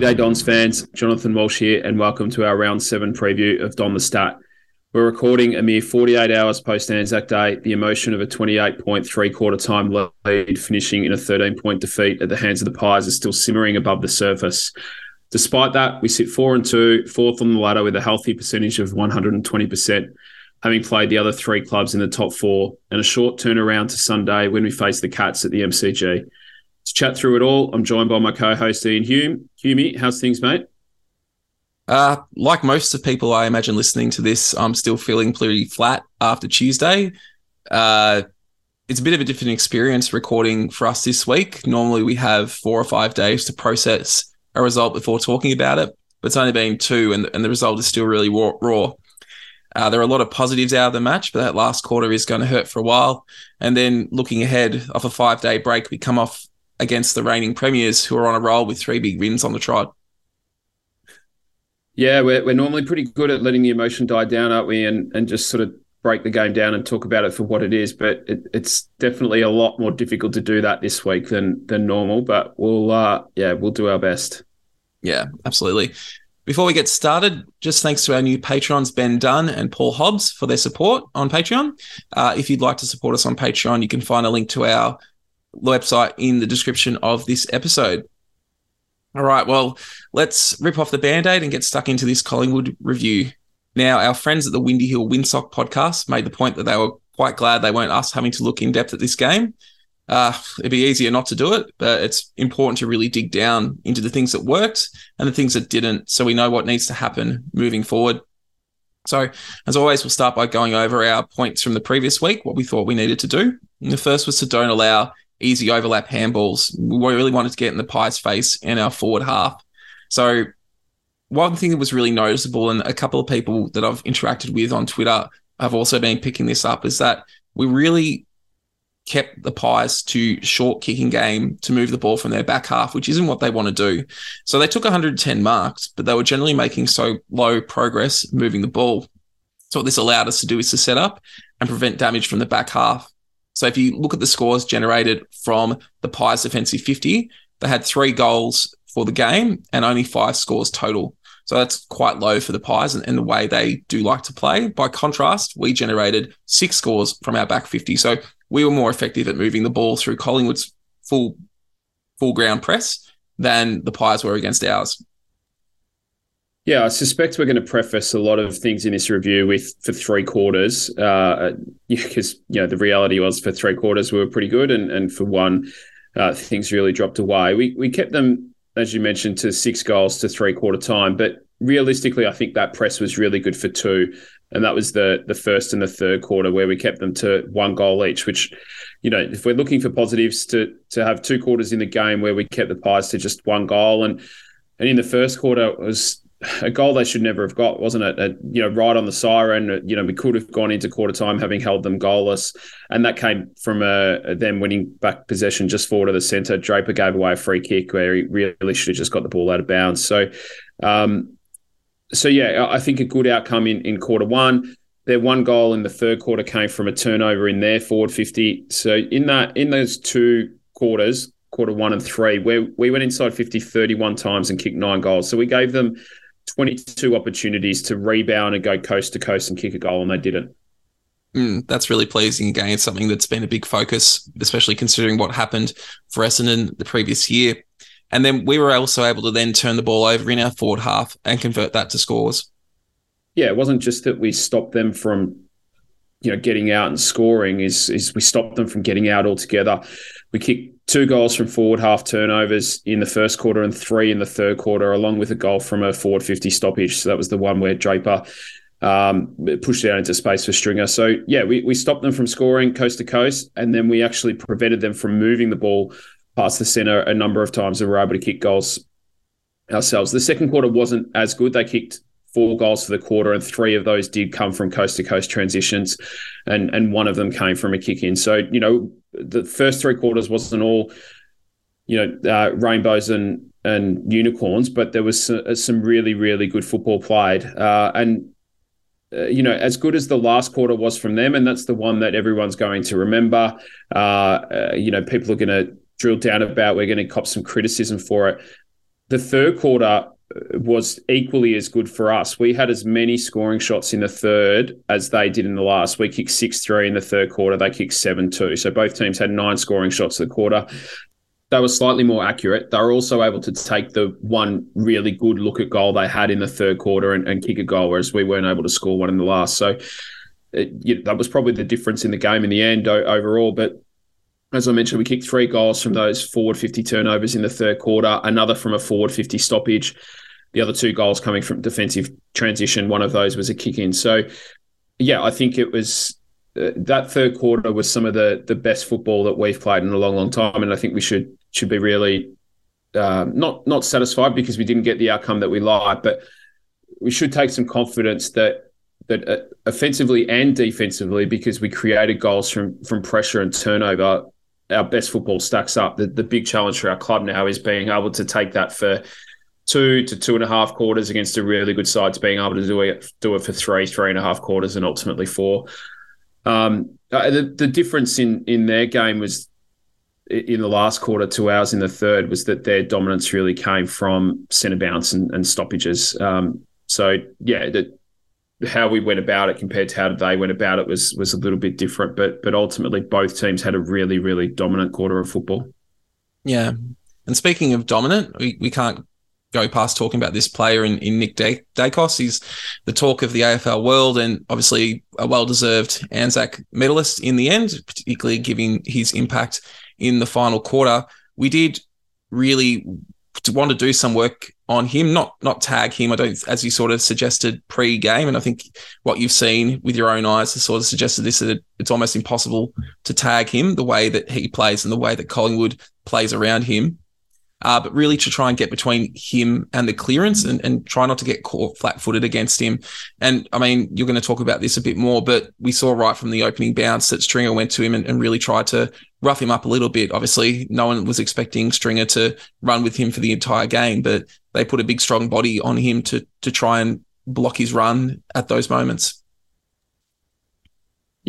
G'day, Dons fans. Jonathan Walsh here, and welcome to our round seven preview of Don the Stat. We're recording a mere 48 hours post Anzac Day. The emotion of a 28 point three quarter time lead finishing in a 13 point defeat at the hands of the Pies is still simmering above the surface. Despite that, we sit four and two, fourth on the ladder with a healthy percentage of 120%, having played the other three clubs in the top four, and a short turnaround to Sunday when we face the Cats at the MCG. To chat through it all, I'm joined by my co-host Ian Hume. Hume, how's things, mate? Uh, like most of people, I imagine listening to this, I'm still feeling pretty flat after Tuesday. Uh, it's a bit of a different experience recording for us this week. Normally, we have four or five days to process a result before talking about it, but it's only been two, and, and the result is still really raw. Uh, there are a lot of positives out of the match, but that last quarter is going to hurt for a while. And then looking ahead off a five day break, we come off against the reigning premiers who are on a roll with three big wins on the trot. Yeah, we're, we're normally pretty good at letting the emotion die down, aren't we? And and just sort of break the game down and talk about it for what it is. But it, it's definitely a lot more difficult to do that this week than than normal. But we'll uh, yeah, we'll do our best. Yeah, absolutely. Before we get started, just thanks to our new patrons, Ben Dunn and Paul Hobbs, for their support on Patreon. Uh, if you'd like to support us on Patreon, you can find a link to our website in the description of this episode. All right, well, let's rip off the band aid and get stuck into this Collingwood review. Now, our friends at the Windy Hill Windsock podcast made the point that they were quite glad they weren't us having to look in depth at this game. Uh, it'd be easier not to do it, but it's important to really dig down into the things that worked and the things that didn't so we know what needs to happen moving forward. So, as always, we'll start by going over our points from the previous week, what we thought we needed to do. And the first was to don't allow easy overlap handballs. We really wanted to get in the Pies' face in our forward half. So one thing that was really noticeable, and a couple of people that I've interacted with on Twitter have also been picking this up, is that we really kept the Pies to short kicking game to move the ball from their back half, which isn't what they want to do. So they took 110 marks, but they were generally making so low progress moving the ball. So what this allowed us to do is to set up and prevent damage from the back half. So if you look at the scores generated from the Pies defensive 50, they had three goals for the game and only five scores total. So that's quite low for the Pies and, and, the way they do like to play. By contrast, we generated six scores from our back 50. So we were more effective at moving the ball through Collingwood's full full ground press than the Pies were against ours. Yeah, I suspect we're going to preface a lot of things in this review with for three quarters, uh, because you know the reality was for three quarters we were pretty good, and and for one, uh, things really dropped away. We we kept them, as you mentioned, to six goals to three quarter time, but realistically, I think that press was really good for two, and that was the the first and the third quarter where we kept them to one goal each, which. You know, if we're looking for positives, to to have two quarters in the game where we kept the Pies to just one goal, and and in the first quarter it was a goal they should never have got, wasn't it? A, you know, right on the siren. You know, we could have gone into quarter time having held them goalless, and that came from uh, them winning back possession just forward of the centre. Draper gave away a free kick where he really should have just got the ball out of bounds. So, um, so yeah, I think a good outcome in in quarter one. Their one goal in the third quarter came from a turnover in their forward fifty. So in that in those two quarters, quarter one and three, where we went inside 50 31 times and kicked nine goals. So we gave them 22 opportunities to rebound and go coast to coast and kick a goal, and they didn't. Mm, that's really pleasing. Again, it's something that's been a big focus, especially considering what happened for Essendon the previous year. And then we were also able to then turn the ball over in our forward half and convert that to scores. Yeah, it wasn't just that we stopped them from, you know, getting out and scoring. Is is we stopped them from getting out altogether. We kicked two goals from forward half turnovers in the first quarter and three in the third quarter, along with a goal from a forward 50 stoppage. So that was the one where Draper um, pushed out into space for Stringer. So, yeah, we, we stopped them from scoring coast to coast, and then we actually prevented them from moving the ball past the centre a number of times and we were able to kick goals ourselves. The second quarter wasn't as good. They kicked four goals for the quarter, and three of those did come from coast to coast transitions, and and one of them came from a kick in. So you know the first three quarters wasn't all you know uh, rainbows and and unicorns, but there was some, uh, some really really good football played, uh, and. Uh, you know, as good as the last quarter was from them, and that's the one that everyone's going to remember. Uh, uh, you know, people are going to drill down about. We're going to cop some criticism for it the third quarter was equally as good for us. We had as many scoring shots in the third as they did in the last. We kicked 6 3 in the third quarter. They kicked 7 2. So both teams had nine scoring shots in the quarter. They were slightly more accurate. They were also able to take the one really good look at goal they had in the third quarter and, and kick a goal, whereas we weren't able to score one in the last. So it, you that was probably the difference in the game in the end o- overall. But as I mentioned, we kicked three goals from those forward 50 turnovers in the third quarter, another from a forward 50 stoppage the other two goals coming from defensive transition. One of those was a kick in. So, yeah, I think it was uh, that third quarter was some of the the best football that we've played in a long, long time, and I think we should should be really um, not not satisfied because we didn't get the outcome that we like, but we should take some confidence that that uh, offensively and defensively, because we created goals from from pressure and turnover, our best football stacks up. The the big challenge for our club now is being able to take that for two to two and a half quarters against a really good side to being able to do it do it for three, three and a half quarters, and ultimately four. Um, uh, the the difference in in their game was in the last quarter, two hours in the third, was that their dominance really came from centre bounce and, and stoppages. Um, so yeah, the, how we went about it compared to how they went about it was was a little bit different. But but ultimately, both teams had a really really dominant quarter of football. Yeah, and speaking of dominant, we, we can't go past talking about this player in, in Nick Daicos. He's the talk of the AFL world and obviously a well deserved Anzac medalist in the end, particularly given his impact in the final quarter. We did really want to do some work on him, not not tag him. I don't, as you sort of suggested pre-game, and I think what you've seen with your own eyes has sort of suggested this that it's almost impossible to tag him the way that he plays and the way that Collingwood plays around him uh, but really to try and get between him and the clearance and, and try not to get caught flat footed against him. And I mean, you're going to talk about this a bit more, but we saw right from the opening bounce that Stringer went to him and, and really tried to rough him up a little bit. Obviously, no one was expecting Stringer to run with him for the entire game, but they put a big, strong body on him to to try and block his run at those moments.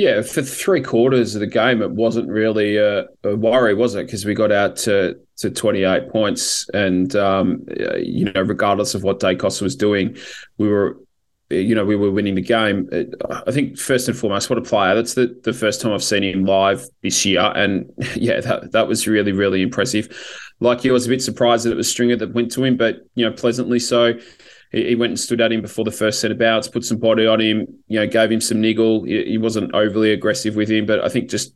Yeah, for three quarters of the game, it wasn't really a, a worry, was it? Because we got out to, to 28 points, and um, you know, regardless of what Daicos was doing, we were, you know, we were winning the game. I think first and foremost, what a player! That's the, the first time I've seen him live this year, and yeah, that that was really really impressive. Like you, I was a bit surprised that it was Stringer that went to him, but you know, pleasantly so he, went and stood at him before the first set of bouts, put some body on him, you know, gave him some niggle. He, he wasn't overly aggressive with him, but I think just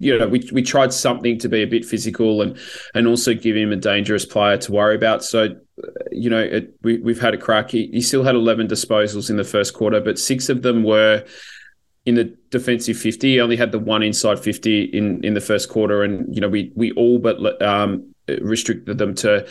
you know, we, we tried something to be a bit physical and and also give him a dangerous player to worry about. So, you know, it, we, we've had a crack. He, he still had 11 disposals in the first quarter, but six of them were in the defensive 50. He only had the one inside 50 in, in the first quarter. And, you know, we we all but um, restricted them to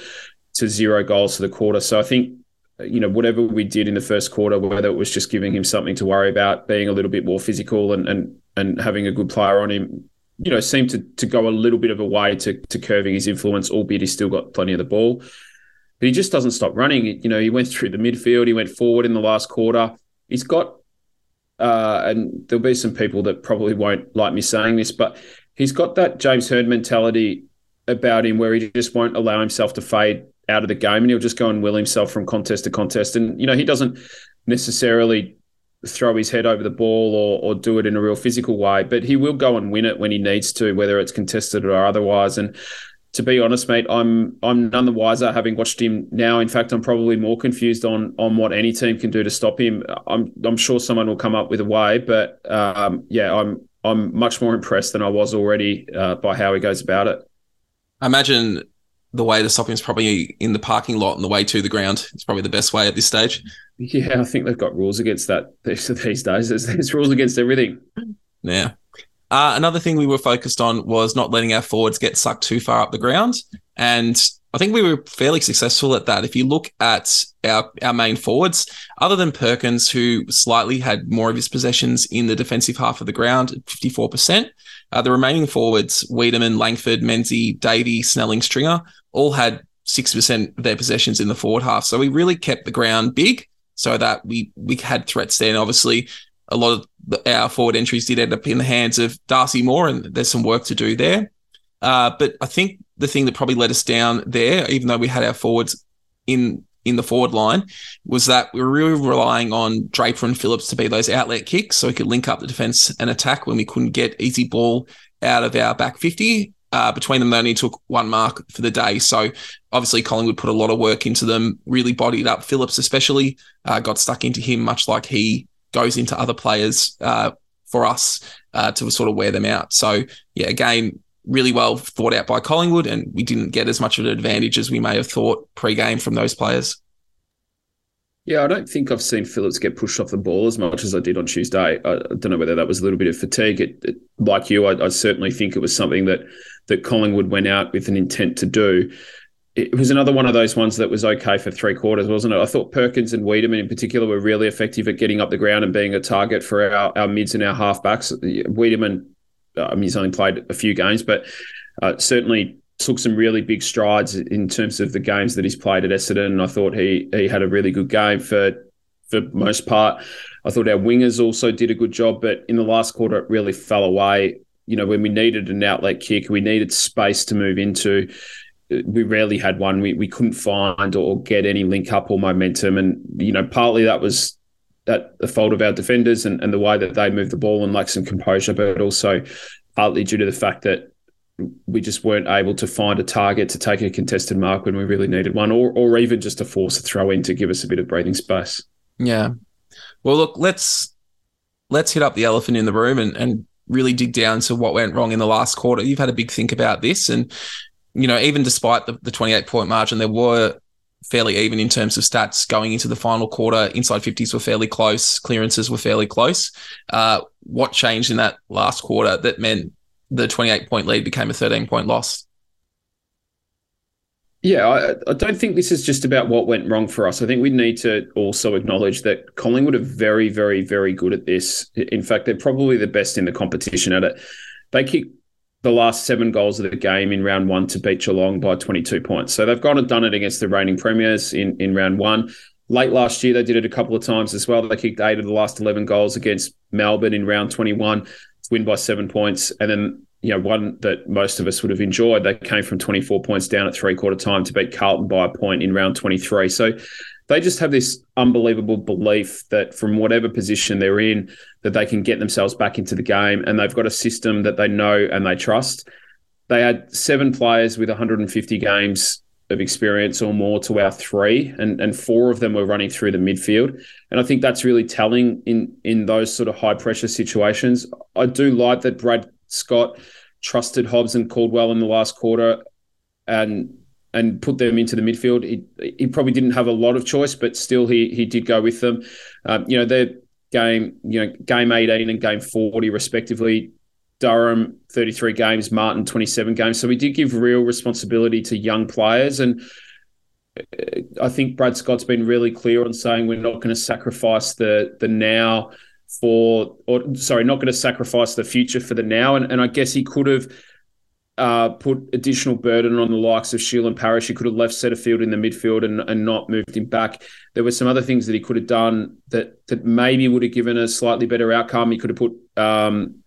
to zero goals for the quarter. So I think you know, whatever we did in the first quarter, whether it was just giving him something to worry about, being a little bit more physical and and and having a good player on him, you know, seemed to to go a little bit of a way to to curving his influence, albeit he's still got plenty of the ball. But he just doesn't stop running. You know, he went through the midfield, he went forward in the last quarter. He's got uh, and there'll be some people that probably won't like me saying this, but he's got that James Hird mentality about him where he just won't allow himself to fade out of the game and he'll just go and will himself from contest to contest. And, you know, he doesn't necessarily throw his head over the ball or, or do it in a real physical way, but he will go and win it when he needs to, whether it's contested or otherwise. And to be honest, mate, I'm I'm none the wiser having watched him now. In fact, I'm probably more confused on on what any team can do to stop him. I'm I'm sure someone will come up with a way, but um, yeah, I'm I'm much more impressed than I was already uh, by how he goes about it. I imagine the way to stop him is probably in the parking lot and the way to the ground. It's probably the best way at this stage. Yeah, I think they've got rules against that these, these days. There's, there's rules against everything. Yeah. Uh, another thing we were focused on was not letting our forwards get sucked too far up the ground. And I think we were fairly successful at that. If you look at our, our main forwards, other than Perkins, who slightly had more of his possessions in the defensive half of the ground, 54%, uh, the remaining forwards, Weideman, Langford, Menzie, Davey, Snelling, Stringer, all had 6% of their possessions in the forward half. So we really kept the ground big so that we we had threats there. And obviously, a lot of the, our forward entries did end up in the hands of Darcy Moore, and there's some work to do there. Uh, but I think the thing that probably let us down there, even though we had our forwards in in the forward line was that we were really relying on Draper and Phillips to be those outlet kicks so we could link up the defense and attack when we couldn't get easy ball out of our back 50. Uh, between them, they only took one mark for the day. So obviously, Collingwood put a lot of work into them, really bodied up Phillips, especially, uh, got stuck into him, much like he goes into other players uh, for us uh, to sort of wear them out. So, yeah, again, really well thought out by Collingwood, and we didn't get as much of an advantage as we may have thought pre-game from those players. Yeah, I don't think I've seen Phillips get pushed off the ball as much as I did on Tuesday. I, don't know whether that was a little bit of fatigue. It, it, like you, I, I, certainly think it was something that that Collingwood went out with an intent to do. It was another one of those ones that was okay for three quarters, wasn't it? I thought Perkins and Weideman in particular were really effective at getting up the ground and being a target for our, our mids and our halfbacks. Weideman I mean, he's only played a few games, but uh, certainly took some really big strides in terms of the games that he's played at Essendon. And I thought he he had a really good game for for most part. I thought our wingers also did a good job, but in the last quarter it really fell away. You know, when we needed an outlet kick, we needed space to move into. We rarely had one. We we couldn't find or get any link up or momentum, and you know, partly that was that the fault of our defenders and, and the way that they moved the ball and like some composure, but also partly due to the fact that we just weren't able to find a target to take a contested mark when we really needed one, or or even just to force a throw in to give us a bit of breathing space. Yeah. Well, look, let's let's hit up the elephant in the room and and really dig down to what went wrong in the last quarter. You've had a big think about this, and you know, even despite the, the 28 point margin, there were fairly even in terms of stats going into the final quarter. Inside 50s were fairly close, clearances were fairly close. Uh, what changed in that last quarter that meant the 28 point lead became a 13 point loss? Yeah, I, I, don't think this is just about what went wrong for us. I think we need to also acknowledge that Collingwood are very, very, very good at this. In fact, they're probably the best in the competition at it. They kick the last seven goals of the game in round one to beat Geelong by 22 points. So they've gone and done it against the reigning premiers in, in round one. Late last year, they did it a couple of times as well. They kicked eight of the last 11 goals against Melbourne in round 21 to win by seven points. And then, you know, one that most of us would have enjoyed, they came from 24 points down at three quarter time to beat Carlton by a point in round 23. So they just have this unbelievable belief that from whatever position they're in, that they can get themselves back into the game, and they've got a system that they know and they trust. They had seven players with 150 games of experience or more to our three, and and four of them were running through the midfield, and I think that's really telling in in those sort of high pressure situations. I do like that Brad Scott trusted Hobbs and Caldwell in the last quarter, and and put them into the midfield. He, he probably didn't have a lot of choice, but still he he did go with them. Um, you know, their game, you know, game 18 and game 40 respectively. Durham 33 games, Martin 27 games. So we did give real responsibility to young players and uh, I think Brad Scott's been really clear on saying we're not going to sacrifice the the now for or sorry, not going to sacrifice the future for the now. And and I guess he could have uh, put additional burden on the likes of Shiel and Parish. He could have left Setterfield in the midfield and, and not moved him back. There were some other things that he could have done that that maybe would have given a slightly better outcome. He could have put um,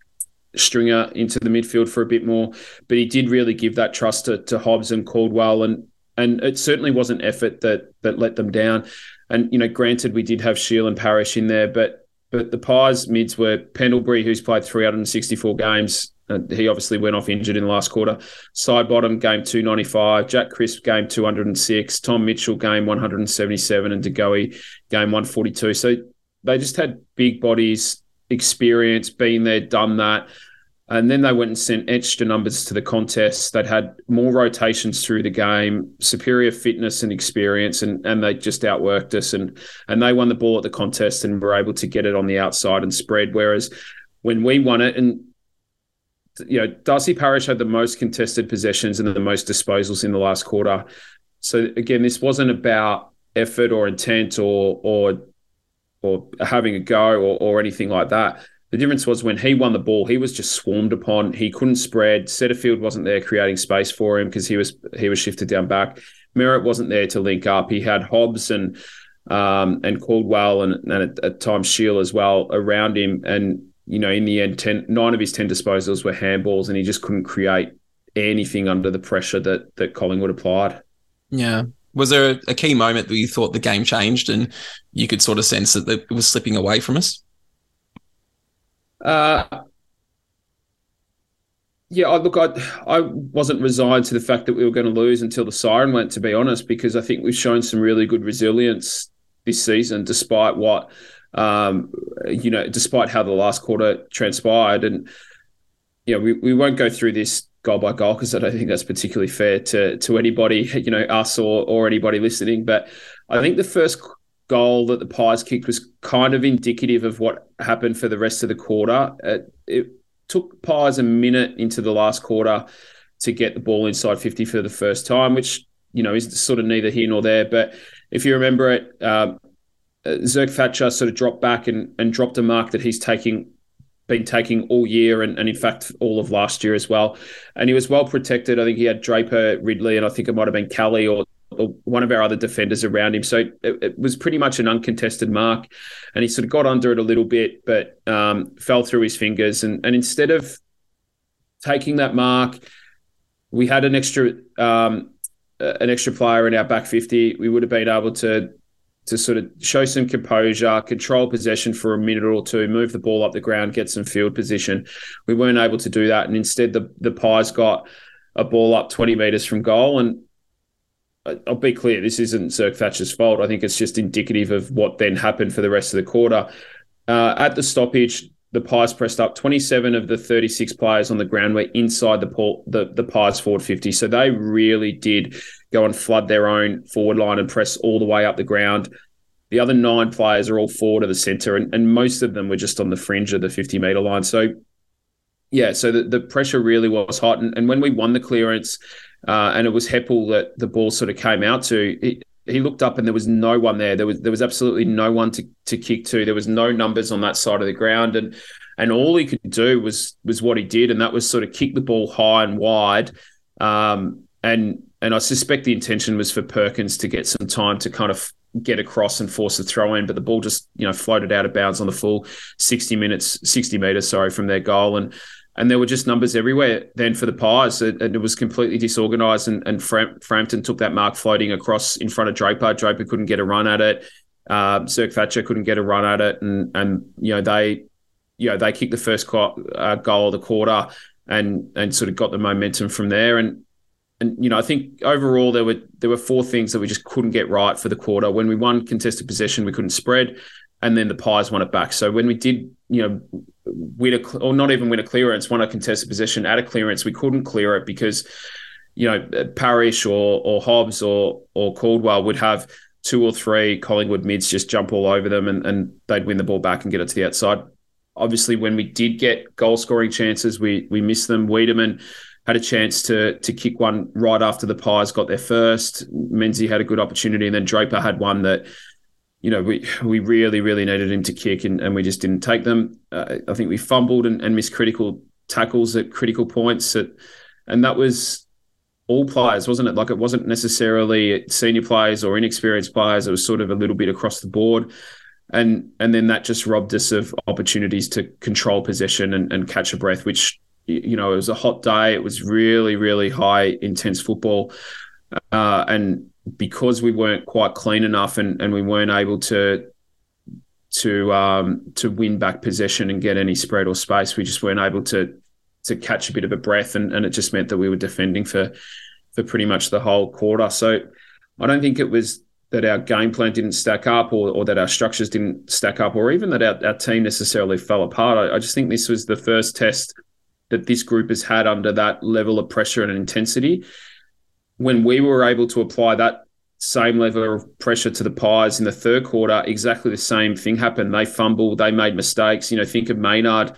Stringer into the midfield for a bit more, but he did really give that trust to, to Hobbs and Caldwell, and and it certainly wasn't effort that that let them down. And you know, granted, we did have Shiel and Parish in there, but but the Pies mids were Pendlebury, who's played 364 games Uh, he obviously went off injured in the last quarter. Sidebottom game 295, Jack Crisp game 206, Tom Mitchell game 177, and De Goey game 142. So they just had big bodies, experience, been there, done that. And then they went and sent extra numbers to the contest. They'd had more rotations through the game, superior fitness and experience, and, and they just outworked us. And and they won the ball at the contest and were able to get it on the outside and spread. Whereas when we won it, and you know, Darcy Parish had the most contested possessions and the most disposals in the last quarter. So again, this wasn't about effort or intent or or or having a go or, or anything like that. The difference was when he won the ball, he was just swarmed upon. He couldn't spread. Setterfield wasn't there creating space for him because he was he was shifted down back. Merrett wasn't there to link up. He had Hobbs and um, and Caldwell and, and at, at times Shiel as well around him, and you know, in the end, ten, nine of his 10 disposals were handballs, and he just couldn't create anything under the pressure that that Collingwood applied. Yeah. Was there a key moment that you thought the game changed and you could sort of sense that it was slipping away from us? Uh, yeah, I, look, I I wasn't resigned to the fact that we were going to lose until the siren went. To be honest, because I think we've shown some really good resilience this season, despite what um, you know, despite how the last quarter transpired. And you know, we, we won't go through this goal by goal because I don't think that's particularly fair to to anybody, you know, us or or anybody listening. But I think the first goal that the Pies kicked was kind of indicative of what happened for the rest of the quarter. It, it took Pies a minute into the last quarter to get the ball inside 50 for the first time, which, you know, is sort of neither here nor there. But if you remember it, um, Zerk Thatcher sort of dropped back and, and dropped a mark that he's taking been taking all year and, and in fact all of last year as well. And he was well protected. I think he had Draper, Ridley, and I think it might have been Kelly or, or one of our other defenders around him. So it, it, was pretty much an uncontested mark. And he sort of got under it a little bit, but um, fell through his fingers. And, and instead of taking that mark, we had an extra um, an extra player in our back 50. We would have been able to to sort of show some composure, control possession for a minute or two, move the ball up the ground, get some field position. We weren't able to do that, and instead the the Pies got a ball up 20 meters from goal. And I'll be clear, this isn't Zerk Thatcher's fault. I think it's just indicative of what then happened for the rest of the quarter. Uh, at the stoppage, the Pies pressed up. 27 of the 36 players on the ground were inside the, port, the, the Pies forward 50. So they really did go and flood their own forward line and press all the way up the ground. The other nine players are all forward of the centre, and, and most of them were just on the fringe of the 50 metre line. So, yeah, so the, the pressure really was hot. And, and when we won the clearance, uh, and it was Heppell that the ball sort of came out to, he, he looked up and there was no one there. There was there was absolutely no one to, to kick to. There was no numbers on that side of the ground, and and all he could do was was what he did, and that was sort of kick the ball high and wide. Um, and and I suspect the intention was for Perkins to get some time to kind of get across and force a throw in, but the ball just you know floated out of bounds on the full sixty minutes, sixty meters, sorry, from their goal, and and there were just numbers everywhere then for the Pies, and it, was completely disorganised. And, and Fram- Frampton took that mark floating across in front of Draper. Draper couldn't get a run at it. Uh, Zerk Thatcher couldn't get a run at it, and and you know they, you know they kicked the first uh, goal of the quarter, and and sort of got the momentum from there. And and you know, I think overall there were there were four things that we just couldn't get right for the quarter. When we won contested possession, we couldn't spread, and then the Pies won it back. So when we did, you know, win a or not even win a clearance, won a contested possession at a clearance, we couldn't clear it because you know uh, Parish or or Hobbs or or Caldwell would have two or three Collingwood mids just jump all over them and, and they'd win the ball back and get it to the outside. Obviously, when we did get goal scoring chances, we we missed them. Weideman had a chance to to kick one right after the Pies got there first. Menzie had a good opportunity, and then Draper had one that you know we we really really needed him to kick, and, and we just didn't take them. Uh, I think we fumbled and, and missed critical tackles at critical points, at, and that was all players, wasn't it? Like it wasn't necessarily senior players or inexperienced players. It was sort of a little bit across the board. And and then that just robbed us of opportunities to control possession and, and catch a breath, which you know, it was a hot day. It was really, really high intense football. Uh, and because we weren't quite clean enough and, and we weren't able to to um, to win back possession and get any spread or space, we just weren't able to to catch a bit of a breath, and, and it just meant that we were defending for for pretty much the whole quarter. So I don't think it was that our game plan didn't stack up or, or that our structures didn't stack up or even that our, our team necessarily fell apart. I, I just think this was the first test that this group has had under that level of pressure and intensity. When we were able to apply that same level of pressure to the Pies in the third quarter, exactly the same thing happened. They fumbled, they made mistakes. You know, think of Maynard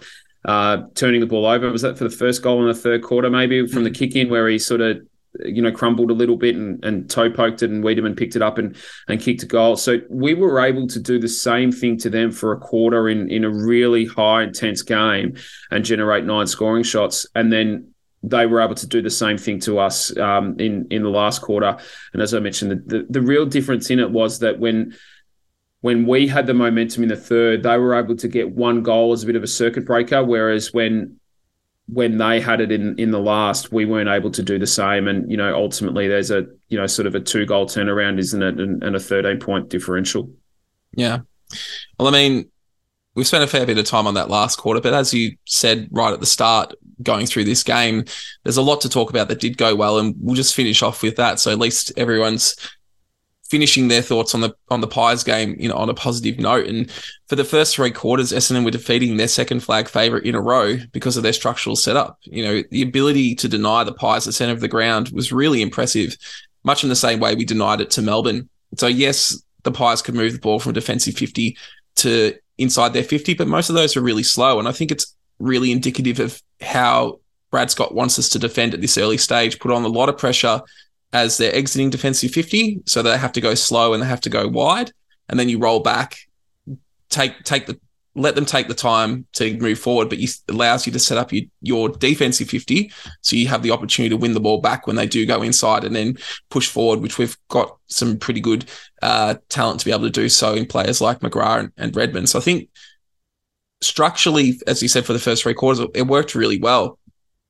uh, turning the ball over. Was that for the first goal in the third quarter, maybe from the mm. kick in, where he sort of you know, crumbled a little bit and, and toe poked it and Weideman picked it up and, and kicked a goal. So we were able to do the same thing to them for a quarter in, in a really high intense game and generate nine scoring shots. And then they were able to do the same thing to us um, in, in the last quarter. And as I mentioned, the, the, the real difference in it was that when when we had the momentum in the third, they were able to get one goal as a bit of a circuit breaker. Whereas when when they had it in in the last, we weren't able to do the same. And you know, ultimately, there's a you know sort of a two goal turnaround, isn't it, and, and a thirteen point differential. Yeah. Well, I mean, we've spent a fair bit of time on that last quarter, but as you said right at the start, going through this game, there's a lot to talk about that did go well, and we'll just finish off with that. So at least everyone's finishing their thoughts on the on the Pies game, you know, on a positive note. And for the first three quarters, Essendon were defeating their second flag favourite in a row because of their structural setup. You know, the ability to deny the Pies the centre of the ground was really impressive, much in the same way we denied it to Melbourne. So yes, the Pies could move the ball from defensive 50 to inside their 50, but most of those are really slow. And I think it's really indicative of how Brad Scott wants us to defend at this early stage, put on a lot of pressure as they're exiting defensive 50. So they have to go slow and they have to go wide. And then you roll back, take take the let them take the time to move forward, but it allows you to set up your, your defensive 50. So you have the opportunity to win the ball back when they do go inside and then push forward, which we've got some pretty good uh, talent to be able to do so in players like McGrath and, and Redman. So I think structurally, as you said, for the first three quarters, it worked really well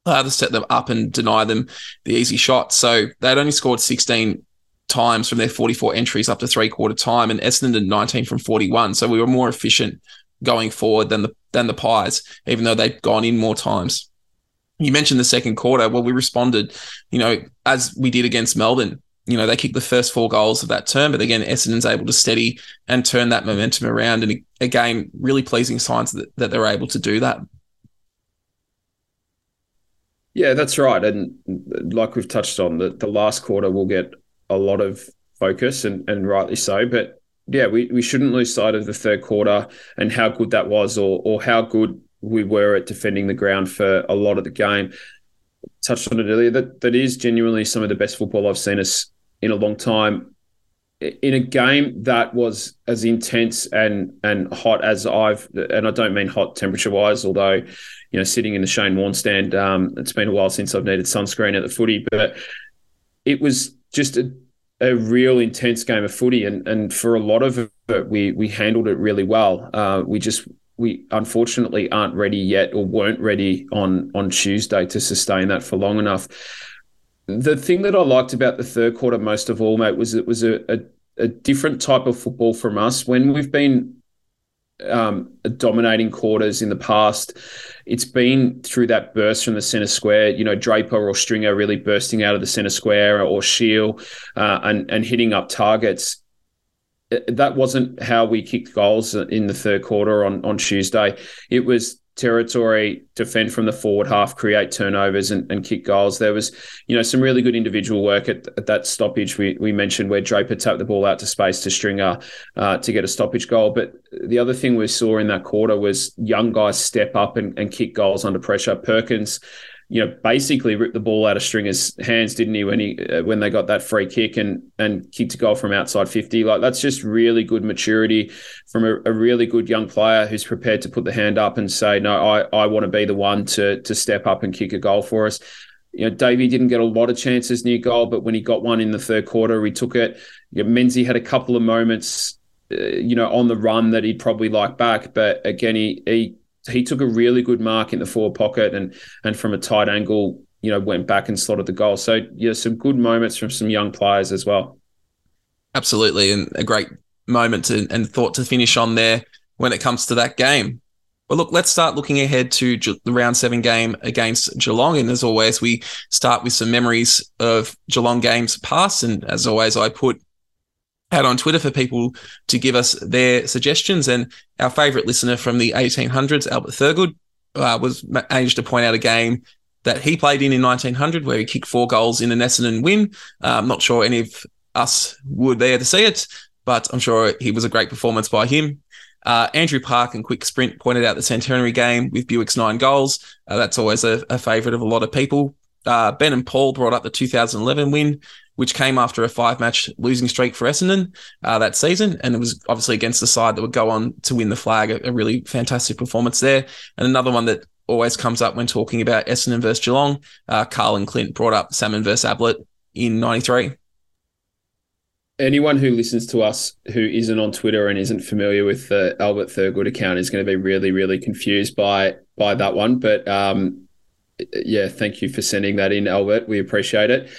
uh, to set them up and deny them the easy shot. So they'd only scored 16 times from their 44 entries up to three quarter time, and Essendon did 19 from 41. So we were more efficient going forward than the than the Pies, even though they'd gone in more times. You mentioned the second quarter. Well, we responded, you know, as we did against Melbourne. You know, they kicked the first four goals of that term, but again, Essendon's able to steady and turn that momentum around. And again, really pleasing signs that, that they're able to do that. Yeah, that's right. And like we've touched on, the, the last quarter will get a lot of focus and, and rightly so. But yeah, we, we shouldn't lose sight of the third quarter and how good that was or or how good we were at defending the ground for a lot of the game. Touched on it earlier. That that is genuinely some of the best football I've seen us in a long time. In a game that was as intense and and hot as I've and I don't mean hot temperature wise, although you know, sitting in the Shane Warne stand. Um, it's been a while since I've needed sunscreen at the footy, but it was just a, a real intense game of footy, and and for a lot of it, we we handled it really well. Uh, we just we unfortunately aren't ready yet, or weren't ready on on Tuesday to sustain that for long enough. The thing that I liked about the third quarter most of all, mate, was it was a, a, a different type of football from us. When we've been um, dominating quarters in the past, it's been through that burst from the centre square. You know, Draper or Stringer really bursting out of the centre square, or Shiel, uh, and and hitting up targets. That wasn't how we kicked goals in the third quarter on on Tuesday. It was territory, defend from the forward half, create turnovers and, and kick goals. There was, you know, some really good individual work at, at that stoppage we, we mentioned where Draper tapped the ball out to space to Stringer uh, to get a stoppage goal. But the other thing we saw in that quarter was young guys step up and, and kick goals under pressure. Perkins you know, basically ripped the ball out of Stringer's hands, didn't he? When he uh, when they got that free kick and and kicked a goal from outside fifty, like that's just really good maturity from a, a, really good young player who's prepared to put the hand up and say, no, I I want to be the one to to step up and kick a goal for us. You know, Davey didn't get a lot of chances near goal, but when he got one in the third quarter, he took it. You know, Menzie had a couple of moments, uh, you know, on the run that he'd probably like back, but again, he he he took a really good mark in the forward pocket and and from a tight angle, you know, went back and slotted the goal. So yeah, some good moments from some young players as well. Absolutely, and a great moment to, and thought to finish on there when it comes to that game. Well, look, let's start looking ahead to the round seven game against Geelong. And as always, we start with some memories of Geelong games past. And as always, I put out on Twitter for people to give us their suggestions. And our favourite listener from the 1800s, Albert Thurgood, uh, was managed to point out a game that he played in in 1900 where he kicked four goals in an Essendon win. Uh, I'm not sure any of us were there to see it, but I'm sure he was a great performance by him. Uh, Andrew Park and Quick Sprint pointed out the centenary game with Buick's nine goals. Uh, that's always a, a favourite of a lot of people. Uh, ben and Paul brought up the 2011 win which came after a five match losing streak for Essendon uh, that season. And it was obviously against the side that would go on to win the flag, a, a, really fantastic performance there. And another one that always comes up when talking about Essendon versus Geelong, uh, Carl and Clint brought up Salmon versus Ablett in 93. Anyone who listens to us who isn't on Twitter and isn't familiar with the Albert Thurgood account is going to be really, really confused by by that one. But um, Yeah, thank you for sending that in, Albert. We appreciate it.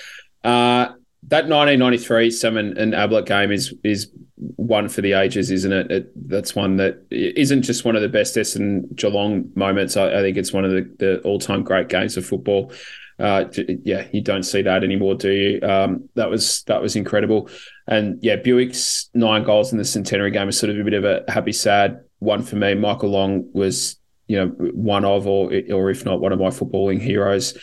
Uh, that 1993 Salmon and Ablett game is is one for the ages, isn't it? it? That's one that isn't just one of the best Essendon Geelong moments. I, I, think it's one of the, the all time great games of football. Uh, yeah, you don't see that anymore, do you? Um, that was that was incredible, and yeah, Buick's nine goals in the centenary game is sort of a bit of a happy sad one for me. Michael Long was you know one of or or if not one of my footballing heroes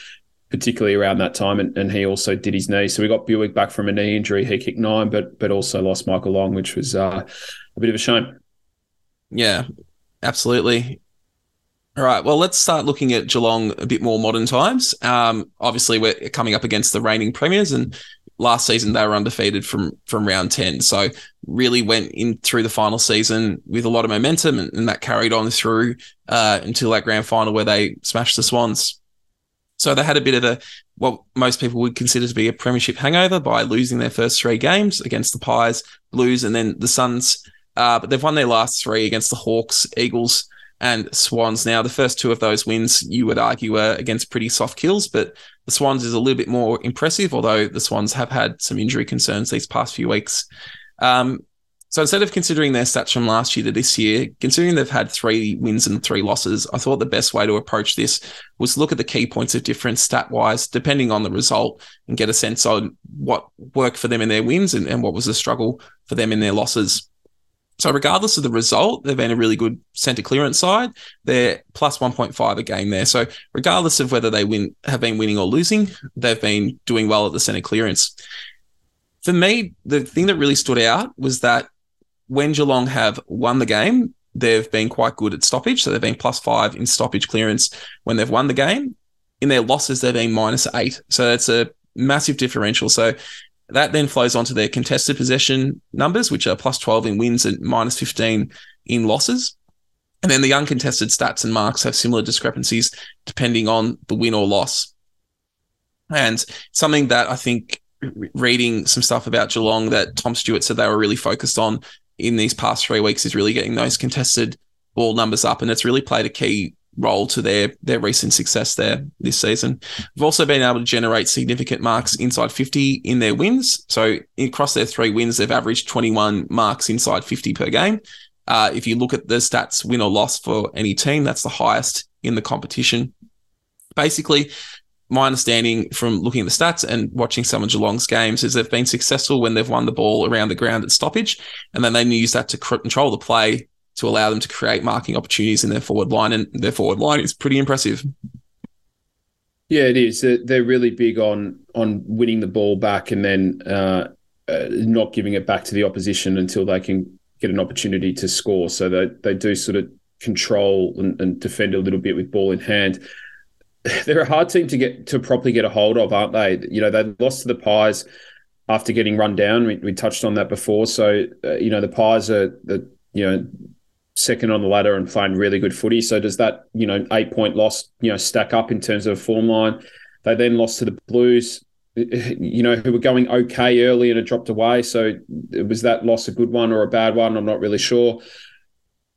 particularly around that time, and, and he also did his knee. So we got Buick back from a knee injury. He kicked nine, but but also lost Michael Long, which was uh, a bit of a shame. Yeah, absolutely. All right. Well, let's start looking at Geelong a bit more modern times. Um, obviously, we're coming up against the reigning premiers, and last season they were undefeated from from round ten. So really went in through the final season with a lot of momentum, and, and that carried on through uh, until that grand final where they smashed the Swans. So they had a bit of a what most people would consider to be a premiership hangover by losing their first three games against the Pies, Blues, and then the Suns. Uh, but they've won their last three against the Hawks, Eagles, and Swans. Now, the first two of those wins, you would argue, were against pretty soft kills, but the Swans is a little bit more impressive, although the Swans have had some injury concerns these past few weeks. Um, so instead of considering their stats from last year to this year, considering they've had three wins and three losses, I thought the best way to approach this was look at the key points of difference stat wise, depending on the result, and get a sense on what worked for them in their wins and, and what was the struggle for them in their losses. So regardless of the result, they've been a really good centre clearance side. They're plus 1.5 a game there. So regardless of whether they win have been winning or losing, they've been doing well at the centre clearance. For me, the thing that really stood out was that when Geelong have won the game, they've been quite good at stoppage. So they've been plus five in stoppage clearance when they've won the game. In their losses, they've been minus eight. So that's a massive differential. So that then flows onto their contested possession numbers, which are plus 12 in wins and minus 15 in losses. And then the uncontested stats and marks have similar discrepancies depending on the win or loss. And something that I think reading some stuff about Geelong that Tom Stewart said they were really focused on in these past three weeks is really getting those contested ball numbers up, and it's really played a key role to their their recent success there this season. We've also been able to generate significant marks inside 50 in their wins. So across their three wins, they've averaged 21 marks inside 50 per game. Uh, if you look at the stats, win or loss for any team, that's the highest in the competition. Basically, my understanding from looking at the stats and watching some of Geelong's games is they've been successful when they've won the ball around the ground at stoppage, and then they use that to control the play to allow them to create marking opportunities in their forward line, and their forward line is pretty impressive. Yeah, it is. They're really big on on winning the ball back and then uh, uh, not giving it back to the opposition until they can get an opportunity to score. So they they do sort of control and, and defend a little bit with ball in hand. they're a hard team to get to properly get a hold of, aren't they? You know, they lost to the Pies after getting run down. We, we touched on that before. So, uh, you know, the Pies are the you know second on the ladder and playing really good footy. So does that you know eight point loss you know stack up in terms of form line? They then lost to the Blues. You know, who were going okay early and it dropped away. So was that loss a good one or a bad one? I'm not really sure.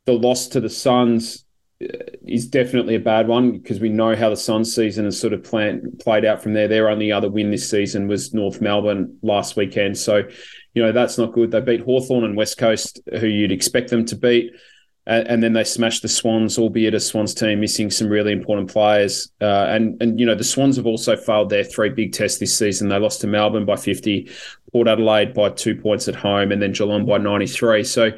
The loss to the Suns, is definitely a bad one because we know how the Suns season has sort of planned, played out from there. Their only other win this season was North Melbourne last weekend. So, you know, that's not good. They beat Hawthorn and West Coast, who you'd expect them to beat. and then they smashed the Swans, albeit a Swans team missing some really important players. Uh, and and you know the Swans have also failed their three big tests this season. They lost to Melbourne by fifty, Port Adelaide by two points at home, and then Geelong by ninety three. So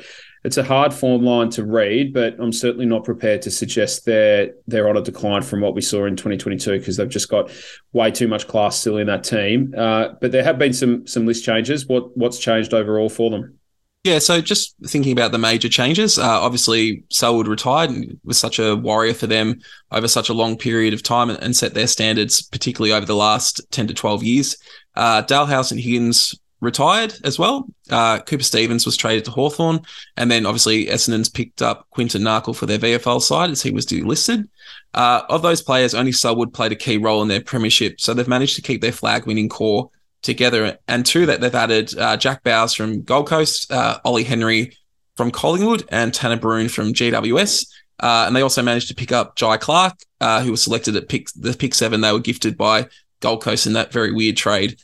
it's a hard form line to read, but I'm certainly not prepared to suggest they're they're on a decline from what we saw in 2022 because they've just got way too much class still in that team. Uh, but there have been some some list changes. What what's changed overall for them? Yeah, so just thinking about the major changes, uh, obviously Selwood retired and was such a warrior for them over such a long period of time and, and set their standards, particularly over the last 10 to 12 years. Uh, Dahlhaus and Higgins retired as well. Uh, Cooper Stephens was traded to Hawthorn, and then obviously Essendon's picked up Quinton Narkle for their VFL side as he was delisted. Uh, of those players, only Selwood played a key role in their premiership, so they've managed to keep their flag-winning core together. And to that, they've added uh, Jack Bowes from Gold Coast, uh, Ollie Henry from Collingwood, and Tanner Bruhn from GWS. Uh, and they also managed to pick up Jhye Clark, uh, who was selected at pick the pick seven. They were gifted by Gold Coast in that very weird trade.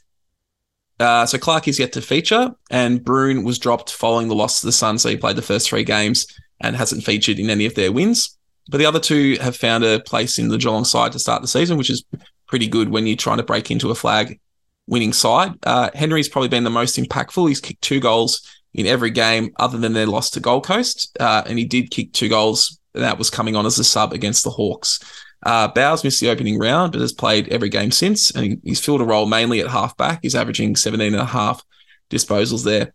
Uh, so Clark is yet to feature, and Bruhn was dropped following the loss to the Sun. So he played the first three games and hasn't featured in any of their wins. But the other two have found a place in the Geelong side to start the season, which is pretty good when you're trying to break into a flag winning side. Uh, Henry's probably been the most impactful. He's kicked two goals in every game other than their loss to Gold Coast. Uh, and he did kick two goals. That was coming on as a sub against the Hawks. Uh, Bowes missed the opening round, but has played every game since. And he's filled a role mainly at halfback. He's averaging 17 and a half disposals there.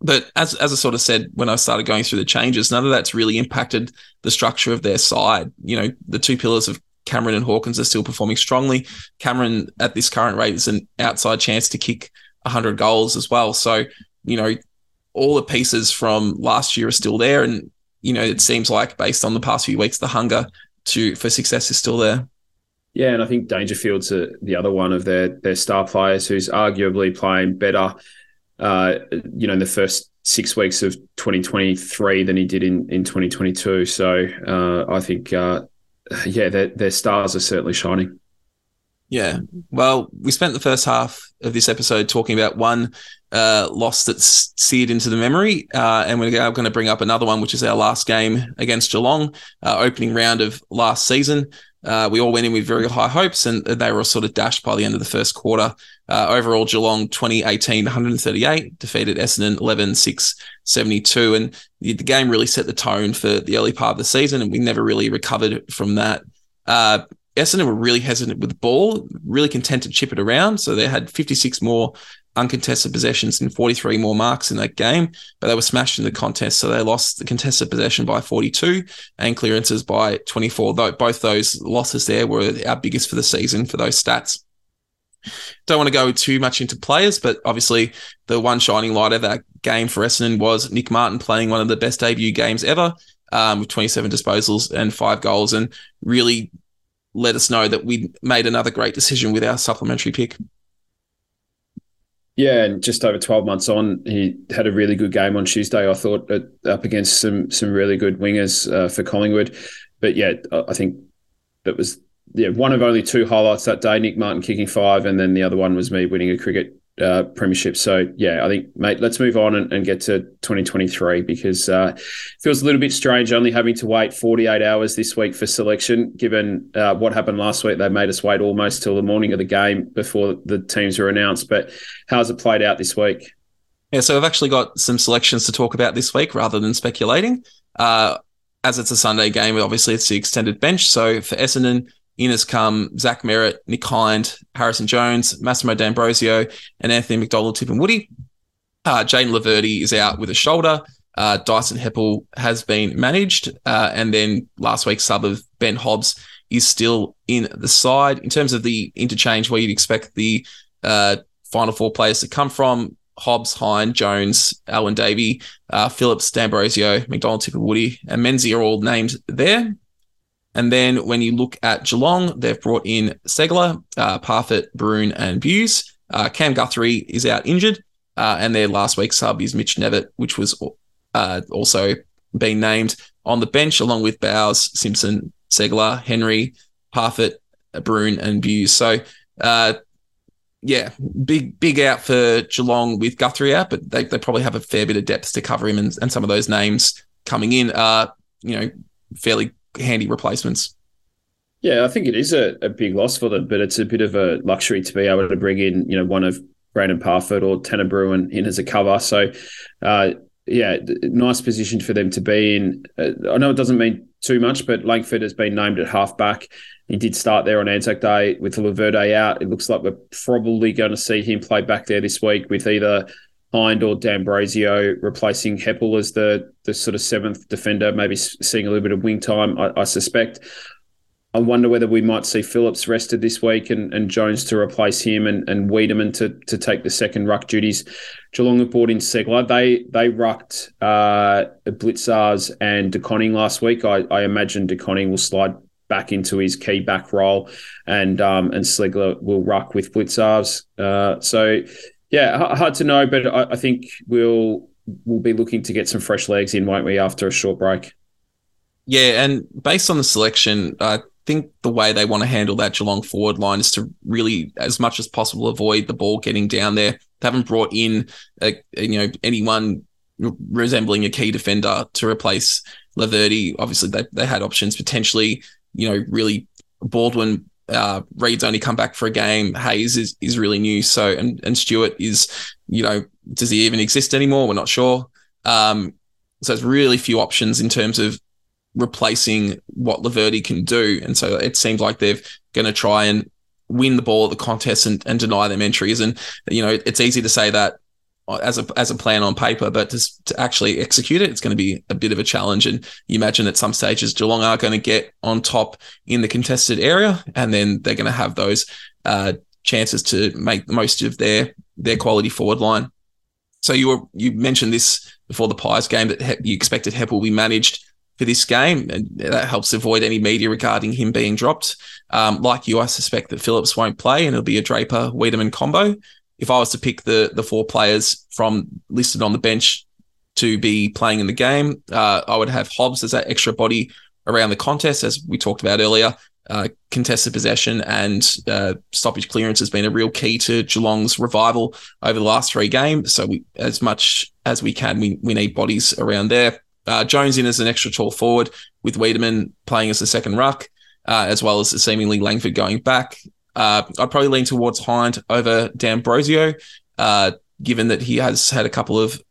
But as, as I sort of said when I started going through the changes, none of that's really impacted the structure of their side. You know, the two pillars of Cameron and Hawkins are still performing strongly. Cameron, at this current rate, is an outside chance to kick 100 goals as well. So, you know, all the pieces from last year are still there. And, you know, it seems like based on the past few weeks, the hunger to for success is still there. Yeah, and I think Dangerfield's a, the other one of their their star players who's arguably playing better, uh, you know, in the first six weeks of 2023 than he did in in 2022. So uh, I think uh, yeah, their, their stars are certainly shining. Yeah. Well, we spent the first half of this episode talking about one uh, loss that's seared into the memory. Uh, and we're going to bring up another one, which is our last game against Geelong, uh, opening round of last season. Uh, we all went in with very high hopes and they were sort of dashed by the end of the first quarter. Uh, overall, Geelong 2018 138, defeated Essendon 11 6 72. And the, the, game really set the tone for the early part of the season, and we never really recovered from that. Essendon were really hesitant with the ball, really content to chip it around. So they had 56 more uncontested possessions and 43 more marks in that game, but they were smashed in the contest. So they lost the contested possession by 42 and clearances by 24. Though both those losses there were our biggest for the season for those stats. Don't want to go too much into players, but obviously the one shining light of that game for Essendon was Nick Martin playing one of the best debut games ever um, with 27 disposals and five goals and really let us know that we made another great decision with our supplementary pick. Yeah, and just over 12 months on, he had a really good game on Tuesday. I thought up against some some really good wingers uh, for Collingwood. But yeah, I think that was yeah one of only two highlights that day. Nick Martin kicking five, and then the other one was me winning a cricket uh, premiership. So yeah, I think mate, let's move on and, and get to 2023 because uh, it feels a little bit strange only having to wait 48 hours this week for selection. Given uh, what happened last week, they made us wait almost till the morning of the game before the teams were announced. But how's it played out this week? Yeah, so I've actually got some selections to talk about this week rather than speculating. Uh, as it's a Sunday game, obviously it's the extended bench. So for Essendon, in has come Zach Merrett, Nick Hind, Harrison Jones, Massimo D'Ambrosio, and Anthony McDonald-Tipungwuti. Uh, Jayden Laverde is out with a shoulder. Uh, Dyson Heppell has been managed. Uh, and then last week's sub of Ben Hobbs is still in the side. In terms of the interchange where you'd expect the uh, final four players to come from, Hobbs, Hind, Jones, Alec Davey, uh, Phillips, D'Ambrosio, McDonald-Tipungwuti, and Menzies are all named there. And then when you look at Geelong, they've brought in Ceglar, uh, Parfitt, Bruhn, and Bews. Uh, Cam Guthrie is out injured. Uh, and their last week's sub is Mitch Knevitt, which was uh, also being named on the bench along with Bowes, Simpson, Ceglar, Henry, Parfitt, Bruhn, and Bews. So, uh, yeah, big big out for Geelong with Guthrie out, but they, they probably have a fair bit of depth to cover him, and, and some of those names coming in are you know fairly handy replacements. Yeah, I think it is a, a big loss for them, but it's a bit of a luxury to be able to bring in, you know, one of Brandan Parfitt or Tanner Bruhn in as a cover. So, uh, yeah, nice position for them to be in. Uh, I know it doesn't mean too much, but Langford has been named at halfback. He did start there on Anzac Day with Laverde out. It looks like we're probably going to see him play back there this week with either Hind or D'Ambrosio replacing Heppell as the the sort of seventh defender, maybe seeing a little bit of wing time. I, I, suspect. I wonder whether we might see Phillips rested this week and, and Jones to replace him and, and Weideman to to take the second ruck duties. Geelong have brought in Ceglar. They they rucked uh, Blicavs and De Koning last week. I, I imagine De Koning will slide back into his key back role, and um, and Ceglar will ruck with Blicavs. Uh, so yeah, hard to know, but I, I think we'll we'll be looking to get some fresh legs in, won't we, after a short break? Yeah, and based on the selection, I think the way they want to handle that Geelong forward line is to really, as much as possible, avoid the ball getting down there. They haven't brought in, a, you know, anyone resembling a key defender to replace Laverde. Obviously, they, they had options potentially. You know, really Baldwin uh, Reid's only come back for a game. Hayes is, is really new. So, and, and Stewart is, you know, does he even exist anymore? We're not sure. Um, so it's really few options in terms of replacing what Laverde can do. And so it seems like they're going to try and win the ball at the contest and, and deny them entries. And, you know, it's easy to say that as a as a plan on paper, but to, to actually execute it, it's going to be a bit of a challenge. And you imagine at some stages Geelong are going to get on top in the contested area, and then they're going to have those uh, chances to make the most of their their quality forward line. So you were you mentioned this before the Pies game that you expected Hepp will be managed for this game, and that helps avoid any media regarding him being dropped. Um, like you, I suspect that Phillips won't play, and it'll be a Draper Weideman combo if I was to pick the the four players from listed on the bench to be playing in the game, uh, I would have Hobbs as that extra body around the contest, as we talked about earlier. Uh, contested possession and uh, stoppage clearance has been a real key to Geelong's revival over the last three games. So, we, as much as we can, we, we need bodies around there. Uh, Jones in as an extra tall forward, with Weideman playing as the second ruck, uh, as well as seemingly Langford going back. Uh, I'd probably lean towards Hind over D'Ambrosio, uh, given that he has had a couple of,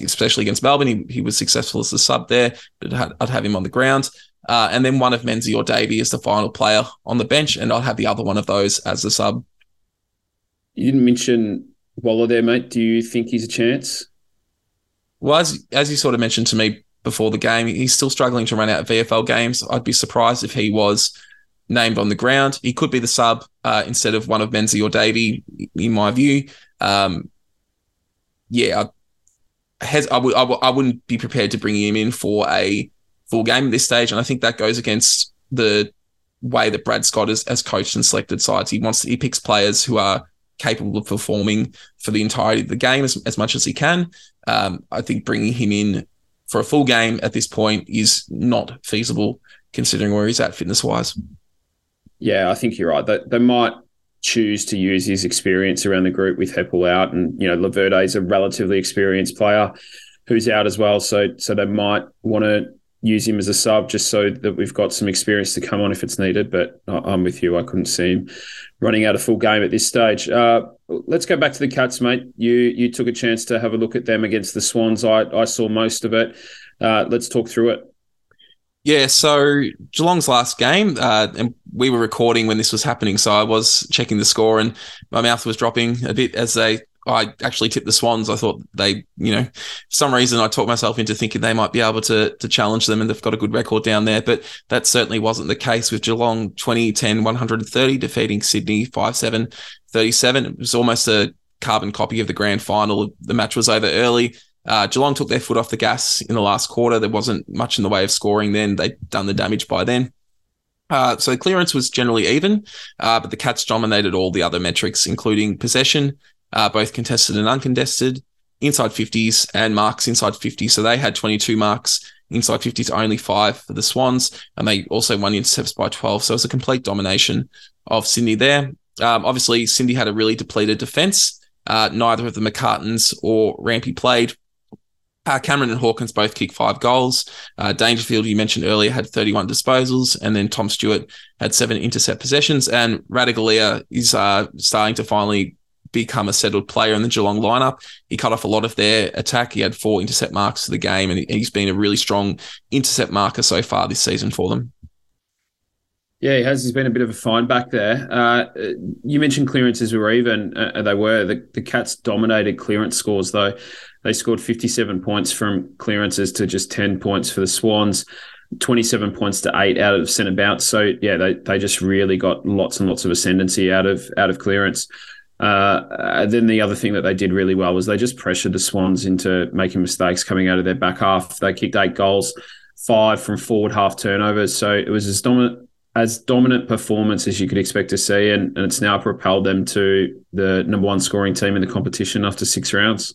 especially against Melbourne, he, he was successful as the sub there, but I'd, I'd have him on the ground. Uh, and then one of Menzie or Davey as the final player on the bench, and I'll have the other one of those as the sub. You didn't mention Waller there, mate. Do you think he's a chance? Well, as as you sort of mentioned to me before the game, he's still struggling to run out of VFL games. I'd be surprised if he was named on the ground. He could be the sub uh, instead of one of Menzie or Davey, in my view. Um, yeah, I, has, I, w- I, w- I wouldn't be prepared to bring him in for a full game at this stage. And I think that goes against the way that Brad Scott has, has coached and selected sides. He wants to, he picks players who are capable of performing for the entirety of the game as, as much as he can. Um, I think bringing him in for a full game at this point is not feasible considering where he's at fitness wise. Yeah, I think you're right. They, they might choose to use his experience around the group with Heppell out, and you know Laverde is a relatively experienced player who's out as well. So so they might want to use him as a sub just so that we've got some experience to come on if it's needed. But I'm with you. I couldn't see him running out a full game at this stage. Uh, let's go back to the Cats, mate. You you took a chance to have a look at them against the Swans. I I saw most of it. Uh, let's talk through it. Yeah, so Geelong's last game, uh, and we were recording when this was happening, so I was checking the score, and my mouth was dropping a bit as they. I actually tipped the Swans. I thought they, you know, for some reason I talked myself into thinking they might be able to to challenge them, and they've got a good record down there. But that certainly wasn't the case with Geelong 2010 130 defeating Sydney 5 7 37. It was almost a carbon copy of the grand final. The match was over early. Uh, Geelong took their foot off the gas in the last quarter. There wasn't much in the way of scoring then. They'd done the damage by then. Uh, so clearance was generally even, uh, but the Cats dominated all the other metrics, including possession, uh, both contested and uncontested, inside 50s, and marks inside 50. So they had 22 marks inside 50s, only five for the Swans, and they also won intercepts by 12. So it was a complete domination of Sydney there. Um, obviously, Sydney had a really depleted defense. Uh, neither of the McCartins or Rampe played. Uh, Cameron and Hawkins both kicked five goals. Uh, Dangerfield, you mentioned earlier, had 31 disposals, and then Tom Stewart had seven intercept possessions. And Ratugolea is uh, starting to finally become a settled player in the Geelong lineup. He cut off a lot of their attack. He had four intercept marks for the game, and he's been a really strong intercept marker so far this season for them. Yeah, he has. He's been a bit of a find back there. Uh, you mentioned clearances were even. Uh, they were. The, the Cats dominated clearance scores, though. They scored 57 points from clearances to just 10 points for the Swans, 27 points to eight out of centre bounce. So yeah, they, they just really got lots and lots of ascendancy out of out of clearance. Uh, then the other thing that they did really well was they just pressured the Swans into making mistakes coming out of their back half. They kicked eight goals, five from forward half turnovers. So it was as dominant as dominant performance as you could expect to see, and, and it's now propelled them to the number one scoring team in the competition after six rounds.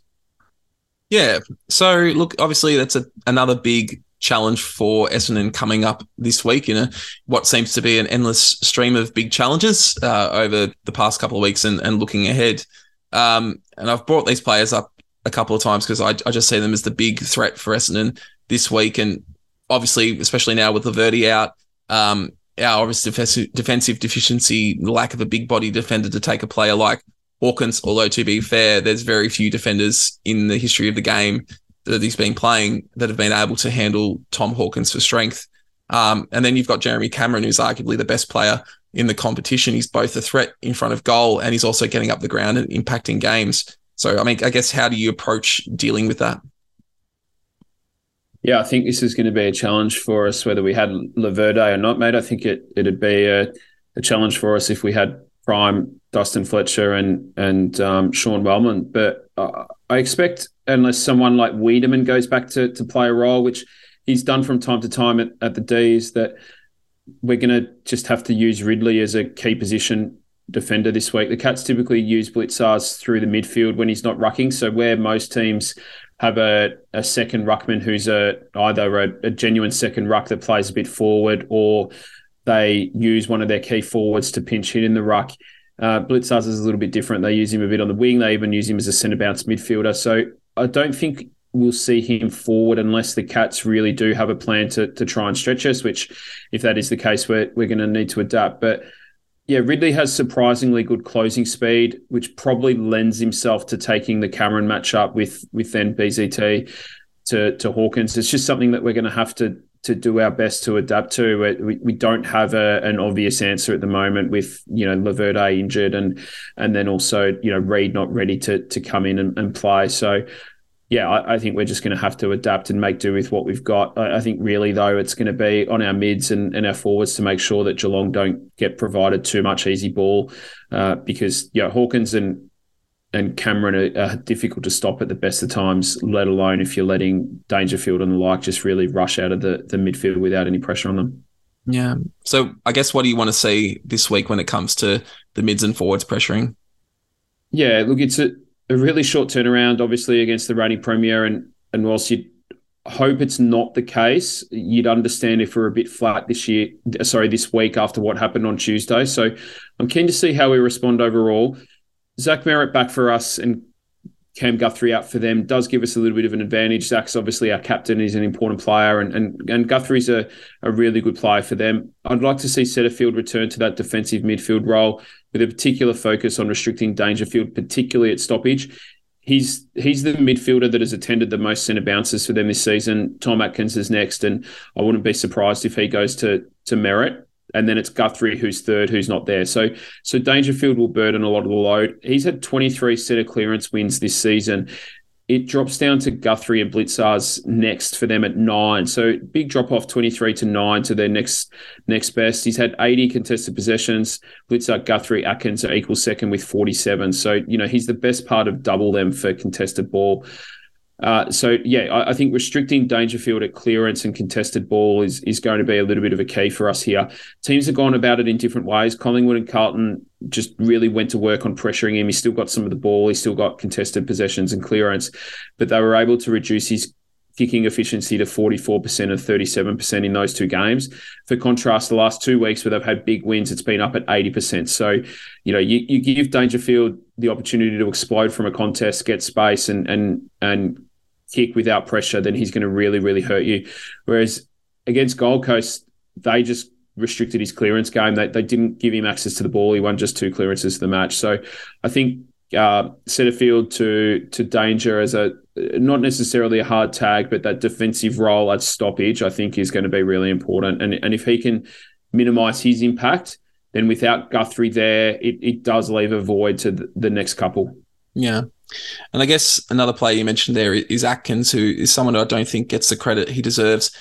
Yeah. So look, obviously that's a, another big challenge for Essendon coming up this week in a what seems to be an endless stream of big challenges uh, over the past couple of weeks and, and looking ahead. Um, and I've brought these players up a couple of times because I, I just see them as the big threat for Essendon this week. And obviously, especially now with Laverde out, um, our obvious defensive deficiency, lack of a big body defender to take a player like Hawkins. Although to be fair, there's very few defenders in the history of the game that he's been playing that have been able to handle Tom Hawkins for strength. Um, and then you've got Jeremy Cameron, who's arguably the best player in the competition. He's both a threat in front of goal and he's also getting up the ground and impacting games. So, I mean, I guess how do you approach dealing with that? Yeah, I think this is going to be a challenge for us, whether we had Laverde or not, mate. I think it it'd be a, a challenge for us if we had prime Dustin Fletcher and and um, Sean Wellman. But uh, I expect unless someone like Weideman goes back to to play a role, which he's done from time to time at, at the D's, that we're going to just have to use Ridley as a key position defender this week. The Cats typically use Blicavs through the midfield when he's not rucking. So where most teams have a, a second ruckman who's a either a, a genuine second ruck that plays a bit forward or they use one of their key forwards to pinch hit in the ruck. Uh, Blicavs is a little bit different. They use him a bit on the wing. They even use him as a centre bounce midfielder. So I don't think we'll see him forward unless the Cats really do have a plan to to try and stretch us. Which, if that is the case, we're we're going to need to adapt. But yeah, Ridley has surprisingly good closing speed, which probably lends himself to taking the Cameron matchup with with then BZT to to Hawkins. It's just something that we're going to have to to do our best to adapt to. We, we don't have a, an obvious answer at the moment with you know Laverde injured and and then also you know Reid not ready to to come in and, and play. So yeah, I, I, think we're just going to have to adapt and make do with what we've got. I, I think really though it's going to be on our mids and, and, our forwards to make sure that Geelong don't get provided too much easy ball uh, because yeah, Hawkins and and Cameron are, are, difficult to stop at the best of times, let alone if you're letting Dangerfield and the like just really rush out of the, the midfield without any pressure on them. Yeah. So I guess what do you want to see this week when it comes to the mids and forwards pressuring? Yeah, look, it's a a really short turnaround, obviously, against the reigning premier. And and whilst you'd hope it's not the case, you'd understand if we're a bit flat this year, sorry, this week after what happened on Tuesday. So I'm keen to see how we respond overall. Zach Merrett back for us and Cam Guthrie out for them does give us a little bit of an advantage. Zach's obviously our captain; he's an important player, and and, and Guthrie's a, a really good player for them. I'd like to see Setterfield return to that defensive midfield role with a particular focus on restricting Dangerfield, particularly at stoppage. He's he's the midfielder that has attended the most centre bounces for them this season. Tom Atkins is next, and I wouldn't be surprised if he goes to to Merrett and then it's Guthrie who's third, who's not there. So so Dangerfield will burden a lot of the load. He's had 23 centre clearance wins this season. It drops down to Guthrie and Blicavs next for them at nine. So big drop off 23 to nine to their next next best. He's had 80 contested possessions. Blicavs, Guthrie, Atkins are equal second with 47. So, you know, he's the best part of double them for contested ball. Uh, so yeah, I, I, think restricting Dangerfield at clearance and contested ball is is going to be a little bit of a key for us here. Teams have gone about it in different ways. Collingwood and Carlton just really went to work on pressuring him. He still got some of the ball. He still got contested possessions and clearance, but they were able to reduce his kicking efficiency to 44% and 37% in those two games. For contrast, the last two weeks where they've had big wins, it's been up at 80%. So, you know, you, you give Dangerfield the opportunity to explode from a contest, get space and and and kick without pressure, then he's going to really, really hurt you. Whereas against Gold Coast, they just restricted his clearance game. They, they didn't give him access to the ball. He won just two clearances to the match. So I think uh, Setterfield to to danger as a not necessarily a hard tag, but that defensive role at stoppage, I think is going to be really important. And and if he can minimise his impact, then without Guthrie there, it, it does leave a void to the, the next couple. Yeah. And I guess another player you mentioned there is Atkins, who is someone who I don't think gets the credit he deserves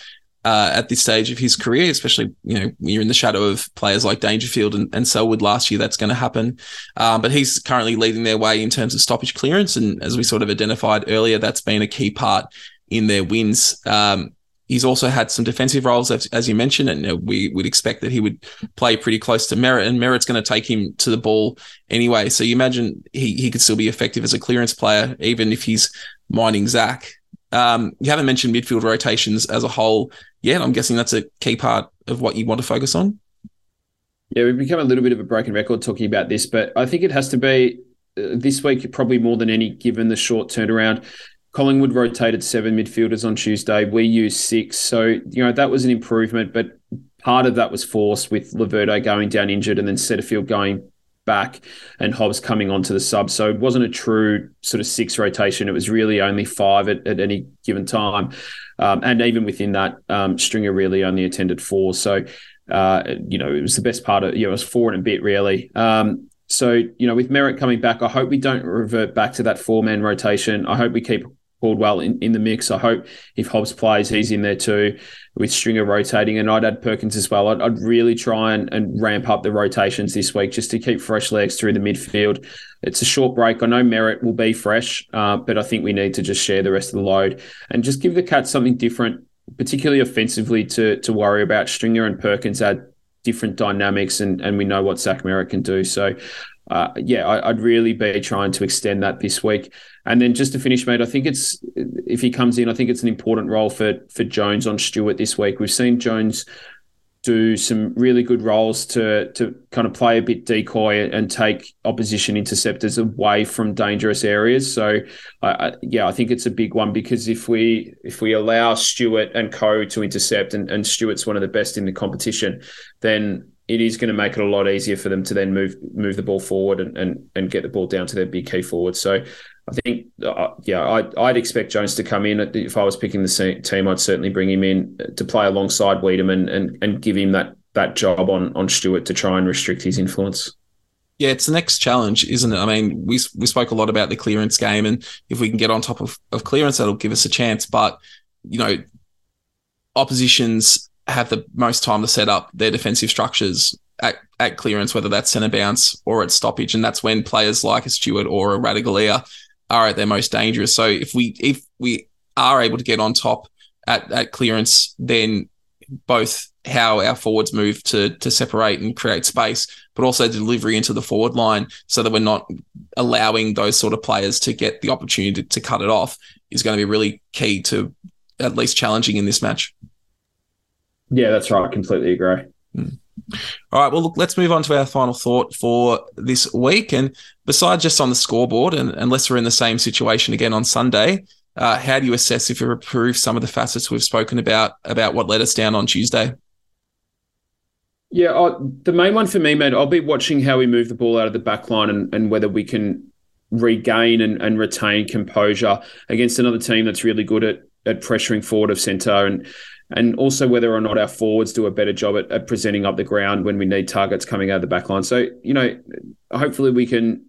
uh, at this stage of his career, especially you know you're in the shadow of players like Dangerfield and, and Selwood last year. That's going to happen, um, but he's currently leading their way in terms of stoppage clearance, and as we sort of identified earlier, that's been a key part in their wins. Um, He's also had some defensive roles, as, as you mentioned, and we would expect that he would play pretty close to Merrett, and Merrett's going to take him to the ball anyway. So you imagine he, he could still be effective as a clearance player, even if he's mining Zach. Um, you haven't mentioned midfield rotations as a whole yet. I'm guessing that's a key part of what you want to focus on. Yeah, we've become a little bit of a broken record talking about this, but I think it has to be uh, this week probably more than any, given the short turnaround. Collingwood rotated seven midfielders on Tuesday. We used six, so you know that was an improvement, but part of that was forced with Laverde going down injured and then Setterfield going back and Hobbs coming onto the sub. So it wasn't a true sort of six rotation. It was really only five at, at any given time. Um, and even within that, um, Stringer really only attended four. So uh, you know, it was the best part of, you know, it was four and a bit really. Um, so, you know, with Merrett coming back, I hope we don't revert back to that four man rotation. I hope we keep Caldwell in, in the mix. I hope if Hobbs plays, he's in there too with Stringer rotating. And I'd add Perkins as well. I'd, I'd really try and, and ramp up the rotations this week just to keep fresh legs through the midfield. It's a short break. I know Merrett will be fresh, uh, but I think we need to just share the rest of the load and just give the Cats something different particularly offensively, to to worry about. Stringer and Perkins add different dynamics, and and we know what Zach Merrett can do. So. Uh, yeah, I, would really be trying to extend that this week. And then just to finish, mate, I think it's if he comes in, I think it's an important role for for Jones on Stewart this week. We've seen Jones do some really good roles to to kind of play a bit decoy and take opposition interceptors away from dangerous areas. So, uh, yeah, I think it's a big one because if we if we allow Stewart and Co to intercept, and, and Stewart's one of the best in the competition, then it is going to make it a lot easier for them to then move move the ball forward and and, and get the ball down to their big key forward. So I think, uh, yeah, I'd, I'd, expect Jones to come in. If I was picking the team, I'd certainly bring him in to play alongside Weideman and, and give him that that job on on Stewart to try and restrict his influence. Yeah, it's the next challenge, isn't it? I mean, we we spoke a lot about the clearance game, and if we can get on top of, of clearance, that'll give us a chance. But you know, oppositions have the most time to set up their defensive structures at, at clearance, whether that's centre bounce or at stoppage, and that's when players like a Stewart or a Ratugolea are at their most dangerous. So if we if we are able to get on top at, at clearance, then both how our forwards move to to separate and create space, but also delivery into the forward line, so that we're not allowing those sort of players to get the opportunity to, to cut it off, is going to be really key to at least challenging in this match. Yeah, that's right. I completely agree. Mm. All right, well, look, let's move on to our final thought for this week. And besides just on the scoreboard, and unless we're in the same situation again on Sunday, uh, how do you assess if you improve some of the facets we've spoken about about what let us down on Tuesday? Yeah, I, the main one for me, mate, I'll be watching how we move the ball out of the back line and, and whether we can regain and, and retain composure against another team that's really good at at pressuring forward of centre and and also whether or not our forwards do a better job at, at, presenting up the ground when we need targets coming out of the back line. So, you know, hopefully we can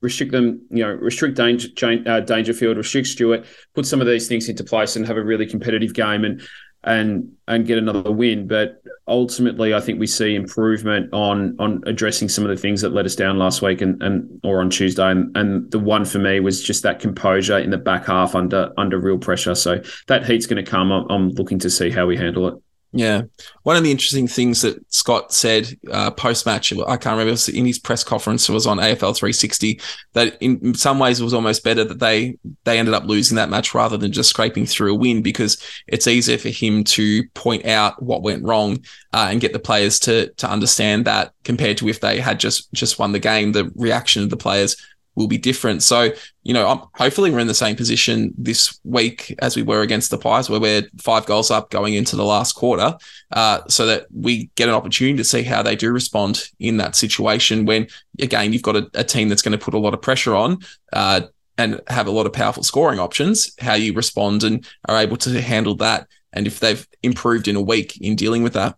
restrict them, you know, restrict danger, uh, restrict Stewart, put some of these things into place and have a really competitive game and and and get another win. But ultimately, I think we see improvement on on addressing some of the things that let us down last week and and or on Tuesday. And, and the one for me was just that composure in the back half under under real pressure. So that heat's going to come. I'm, I'm looking to see how we handle it. Yeah. One of the interesting things that Scott said uh, post match, I can't remember, was in his press conference, it was on AFL 360, that in some ways it was almost better that they they ended up losing that match rather than just scraping through a win because it's easier for him to point out what went wrong uh, and get the players to to understand that compared to if they had just just won the game, the reaction of the players will be different. So, you know, I'm, hopefully we're in the same position this week as we were against the Pies, where we're five goals up going into the last quarter, uh, so that we get an opportunity to see how they do respond in that situation. When again, you've got a, a team that's going to put a lot of pressure on. Uh, and have a lot of powerful scoring options, how you respond and are able to handle that. And if they've improved in a week in dealing with that.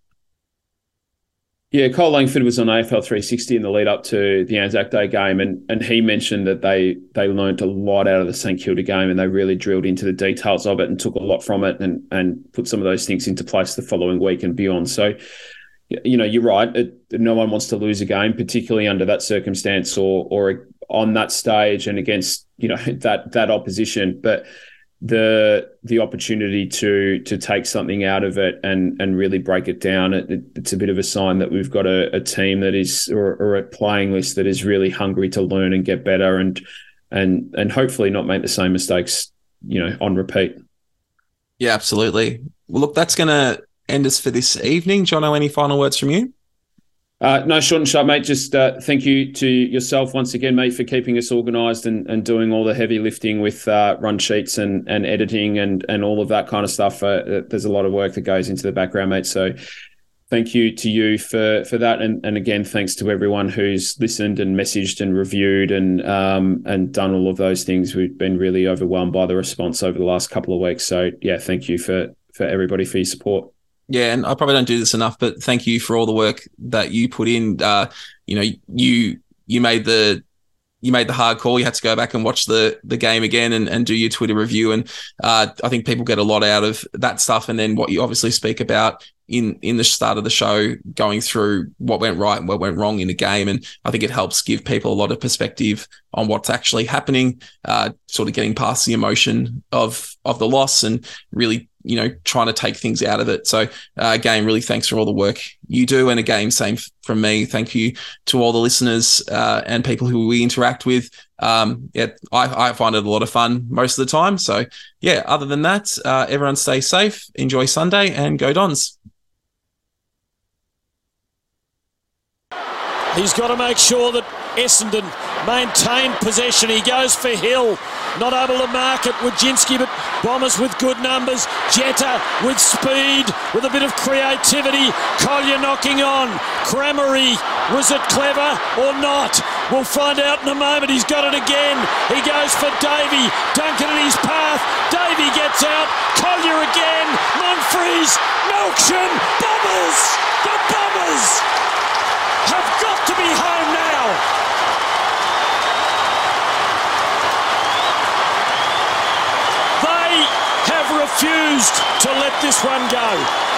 Yeah, Kyle Langford was on AFL 360 in the lead up to the Anzac Day game, and and he mentioned that they they learned a lot out of the St Kilda game, and they really drilled into the details of it and took a lot from it, and and put some of those things into place the following week and beyond. So, you know, you're right. It, no one wants to lose a game, particularly under that circumstance or or on that stage and against you know that that opposition, but the the opportunity to to take something out of it and and really break it down it, it, it's a bit of a sign that we've got a, a team that is or, or, a playing list that is really hungry to learn and get better and and and hopefully not make the same mistakes you know on repeat. Yeah, absolutely. Well, look, that's to end us for this evening. Jono, any final words from you? Uh, no, short and sharp, mate. Just uh, thank you to yourself once again, mate, for keeping us organised and, and doing all the heavy lifting with uh, run sheets and, and editing and, and all of that kind of stuff. Uh, there's a lot of work that goes into the background, mate. So thank you to you for for that, and and again, thanks to everyone who's listened and messaged and reviewed and um and done all of those things. We've been really overwhelmed by the response over the last couple of weeks. So yeah, thank you for for everybody for your support. Yeah, and I probably don't do this enough, but thank you for all the work that you put in. Uh, you know, you you made the you made the hard call. You had to go back and watch the the game again and, and do your Twitter review. And uh, I think people get a lot out of that stuff. And then what you obviously speak about in in the start of the show, going through what went right and what went wrong in the game. And I think it helps give people a lot of perspective on what's actually happening. Uh, sort of getting past the emotion of of the loss and really you know, trying to take things out of it. So, uh, again, really thanks for all the work you do. And again, same from me. Thank you to all the listeners uh, and people who we interact with. Um, yeah, I, I, find it a lot of fun most of the time. So, yeah, other than that, uh, everyone stay safe, enjoy Sunday, and go Dons. He's got to make sure that Essendon maintained possession. He goes for Hill. Not able to mark it. Wojcinski, but Bombers with good numbers. Jetta with speed, with a bit of creativity. Collier knocking on. Crameri, was it clever or not? We'll find out in a moment. He's got it again. He goes for Davy. Duncan in his path. Davy gets out. Collier again. Monfries. Melksham. Bombers. The Bombers have got to be home now. refused to let this one go.